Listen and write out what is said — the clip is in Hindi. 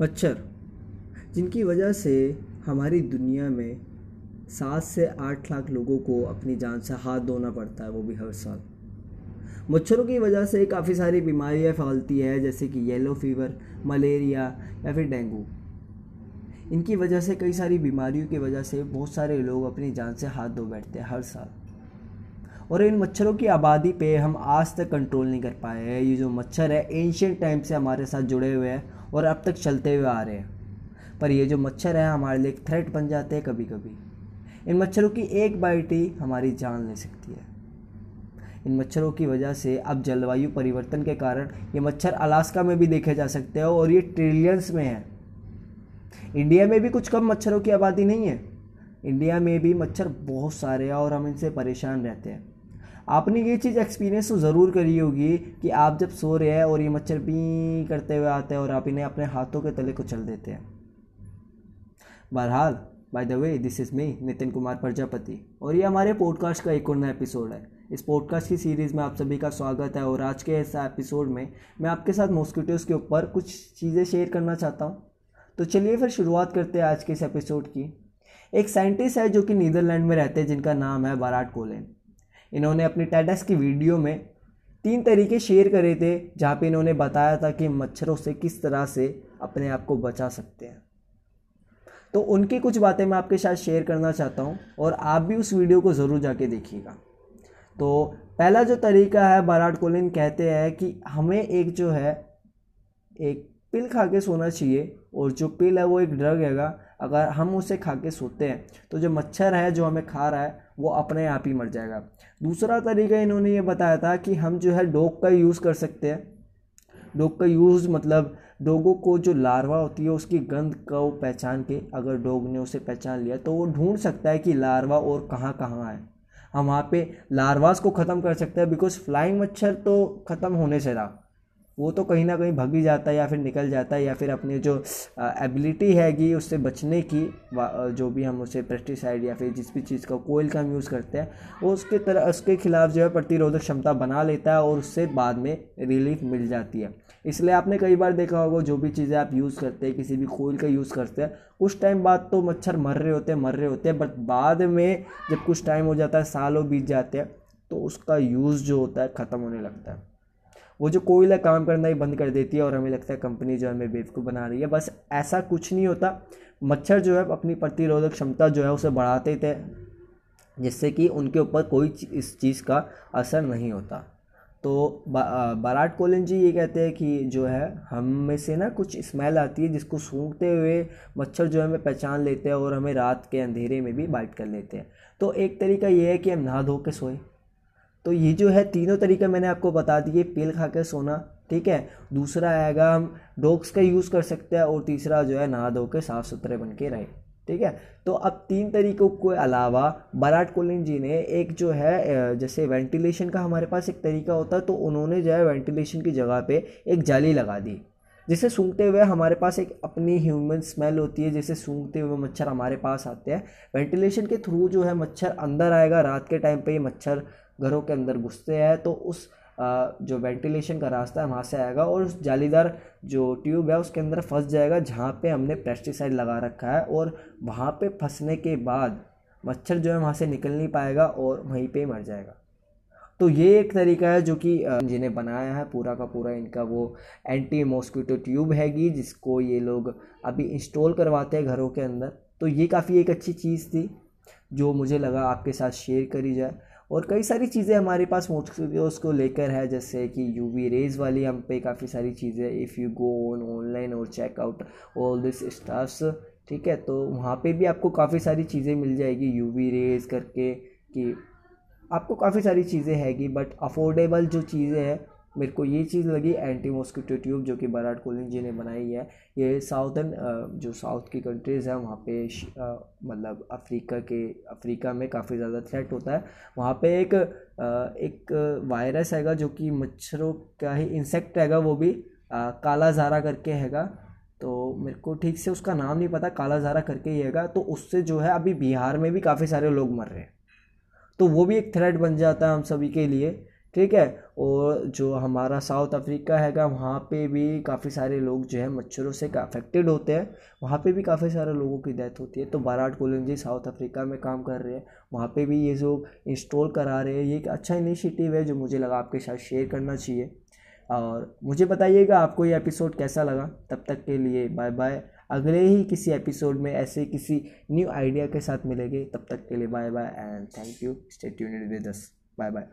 मच्छर, जिनकी वजह से हमारी दुनिया में सात से आठ लाख लोगों को अपनी जान से हाथ धोना पड़ता है, वो भी हर साल। मच्छरों की वजह से काफ़ी सारी बीमारियाँ फैलती है, जैसे कि येलो फीवर मलेरिया या फिर डेंगू। इनकी वजह से कई सारी बीमारियों की वजह से बहुत सारे लोग अपनी जान से हाथ धो बैठते हैं हर साल। और इन मच्छरों की आबादी पे हम आज तक कंट्रोल नहीं कर पाए हैं। ये जो मच्छर है एंशियंट टाइम से हमारे साथ जुड़े हुए हैं और अब तक चलते हुए आ रहे हैं। पर ये जो मच्छर है, हमारे लिए एक थ्रेट बन जाते हैं कभी कभी इन मच्छरों की एक बाइट ही हमारी जान ले सकती है। इन मच्छरों की वजह से अब जलवायु परिवर्तन के कारण ये मच्छर अलास्का में भी देखे जा सकते हैं और ये ट्रिलियंस में है। इंडिया में भी कुछ कम मच्छरों की आबादी नहीं है। इंडिया में भी मच्छर बहुत सारे हैं और हम इनसे परेशान रहते हैं। आपने ये चीज़ एक्सपीरियंस तो ज़रूर करी होगी कि आप जब सो रहे हैं और ये मच्छर पी करते हुए आते हैं और आप इन्हें अपने हाथों के तले को चल देते हैं। बहरहाल by the way this is me Nitin Kumar Prajapati. और ये हमारे पॉडकास्ट का एक और नया एपिसोड है। इस पॉडकास्ट की सीरीज़ में आप सभी का स्वागत है और आज के इस एपिसोड में मैं आपके साथ मॉस्किटोज़ के ऊपर कुछ चीज़ें शेयर करना चाहता हूँ। तो चलिए फिर शुरुआत करते हैं आज के इस एपिसोड की। एक साइंटिस्ट है जो कि नीदरलैंड में रहते हैं, जिनका नाम है बाराट कोलेन इन्होंने अपनी टेडस की वीडियो में तीन तरीके शेयर करे थे, जहाँ पे इन्होंने बताया था कि मच्छरों से किस तरह से अपने आप को बचा सकते हैं। तो उनकी कुछ बातें मैं आपके साथ शेयर करना चाहता हूँ और आप भी उस वीडियो को ज़रूर जाके देखिएगा। तो पहला जो तरीका है बाराट कोलिन कहते हैं कि हमें एक जो है, एक पिल खा के सोना चाहिए और जो पिल है वो एक ड्रग हैगा अगर हम उसे खा के सोते हैं तो जो मच्छर है, जो हमें खा रहा है, वो अपने आप ही मर जाएगा। दूसरा तरीका इन्होंने ये बताया था कि हम जो है डोग का यूज़ कर सकते हैं। डोग का यूज़ मतलब डोगों को जो लार्वा होती है, उसकी गंध को पहचान के अगर डोग ने उसे पहचान लिया तो वो ढूंढ सकता है कि लार्वा और कहाँ कहाँ है। हम वहाँ पे लार्वास को ख़त्म कर सकते हैं बिकॉज़ फ्लाइंग मच्छर तो ख़त्म होने से रहा वो तो कहीं ना कहीं भग ही जाता है या फिर निकल जाता है या फिर अपनी जो एबिलिटी हैगी उससे बचने की जो भी हम उसे पेस्टिसाइड या फिर जिस भी चीज़ का कोयल का हम यूज़ करते हैं, वो उसके तरह, उसके खिलाफ जो है प्रतिरोधक क्षमता बना लेता है और उससे बाद में रिलीफ मिल जाती है। इसलिए आपने कई बार देखा होगा, जो भी चीज़ें आप यूज़ करते हैं, किसी भी कोयल का यूज़ करते हैं, कुछ टाइम बाद तो मच्छर मर रहे होते हैं, मर रहे होते हैं बट बाद में जब कुछ टाइम हो जाता है, सालों बीत जाते हैं तो उसका यूज़ जो होता है, ख़त्म होने लगता है। वो जो कोयला काम करना ही बंद कर देती है और हमें लगता है कंपनी जो है हमें बेवकूफ़ बना रही है। बस ऐसा कुछ नहीं होता। मच्छर जो है अपनी प्रतिरोधक क्षमता जो है उसे बढ़ाते थे, जिससे कि उनके ऊपर कोई इस चीज़ का असर नहीं होता। तो बाराट कोलिन जी ये कहते हैं कि जो है, हम में से ना कुछ स्मेल आती है जिसको सूंघते हुए मच्छर जो है हमें पहचान लेते हैं और हमें रात के अंधेरे में भी बाइट कर लेते हैं। तो एक तरीका ये है कि हम नहा धो के सोएँ। तो ये जो है तीनों तरीके मैंने आपको बता दिए, पेल खा कर सोना, ठीक है? दूसरा आएगा हम डॉग्स का यूज़ कर सकते हैं और तीसरा जो है नहा धो के साफ़ सुथरे बन के रहे, ठीक है? तो अब तीन तरीकों के अलावा बराट कोलिन जी ने एक जो है जैसे वेंटिलेशन का हमारे पास एक तरीका होता है तो उन्होंने जो है वेंटिलेशन की जगह पे एक जाली लगा दी। जिसे सूंघते हुए हमारे पास एक अपनी ह्यूमन स्मेल होती है, जैसे सूंघते हुए मच्छर हमारे पास आते हैं। वेंटिलेशन के थ्रू जो है मच्छर अंदर आएगा, रात के टाइम पे ये मच्छर घरों के अंदर घुसते हैं तो उस जो वेंटिलेशन का रास्ता है, वहाँ से आएगा और उस जालीदार जो ट्यूब है, उसके अंदर फंस जाएगा, जहाँ पे हमने पेस्टिसाइड लगा रखा है और वहाँ पे फंसने के बाद मच्छर जो है वहाँ से निकल नहीं पाएगा और वहीं पे मर जाएगा। तो ये एक तरीका है जो कि जिन्हें बनाया है पूरा का पूरा इनका वो एंटी मॉस्किटो ट्यूब हैगी, जिसको ये लोग अभी इंस्टॉल करवाते हैं घरों के अंदर। तो ये काफ़ी एक अच्छी चीज़ थी, जो मुझे लगा आपके साथ शेयर करी जाए। और कई सारी चीज़ें हमारे पास मोस्किटोज़ को लेकर है, जैसे कि यू वी रेज़ वाली हम पे काफ़ी सारी चीज़ें if you go on online और check out all this stuffs ठीक है? तो वहाँ पे भी आपको काफ़ी सारी चीज़ें मिल जाएगी यू वी रेज़ करके, कि आपको काफ़ी सारी चीज़ें हैगी बट अफोर्डेबल जो चीज़ें हैं, मेरे को ये चीज़ लगी एंटी मॉस्किटो ट्यूब जो कि बराट कोलिन जी ने बनाई है। ये साउथर्न जो साउथ की कंट्रीज़ हैं, वहाँ पे मतलब अफ्रीका के, अफ्रीका में काफ़ी ज़्यादा थ्रेट होता है। वहाँ पे एक एक वायरस हैगा जो कि मच्छरों का ही इंसेक्ट हैगा, वो भी काला ज़ारा करके हैगा। तो मेरे को ठीक से उसका नाम नहीं पता, काला ज़ारा करके ही हैगा। तो उससे जो है, अभी बिहार में भी काफ़ी सारे लोग मर रहे हैं। तो वो भी एक थ्रेट बन जाता है हम सभी के लिए, ठीक है? और जो हमारा साउथ अफ्रीका हैगा, वहाँ पे भी काफ़ी सारे लोग जो है मच्छरों से अफेक्टेड होते हैं। वहाँ पे भी काफ़ी सारे लोगों की डेथ होती है। तो बाराट कोलिन जी साउथ अफ्रीका में काम कर रहे हैं। वहाँ पे भी ये जो इंस्टॉल करा रहे हैं। ये एक अच्छा इनिशिएटिव है जो मुझे लगा आपके साथ शेयर करना चाहिए। और मुझे बताइएगा आपको ये एपिसोड कैसा लगा। तब तक के लिए बाय बाय अगले ही किसी एपिसोड में ऐसे किसी न्यू आइडिया के साथ मिलेंगे। तब तक के लिए bye bye and thank you stay tuned with us bye bye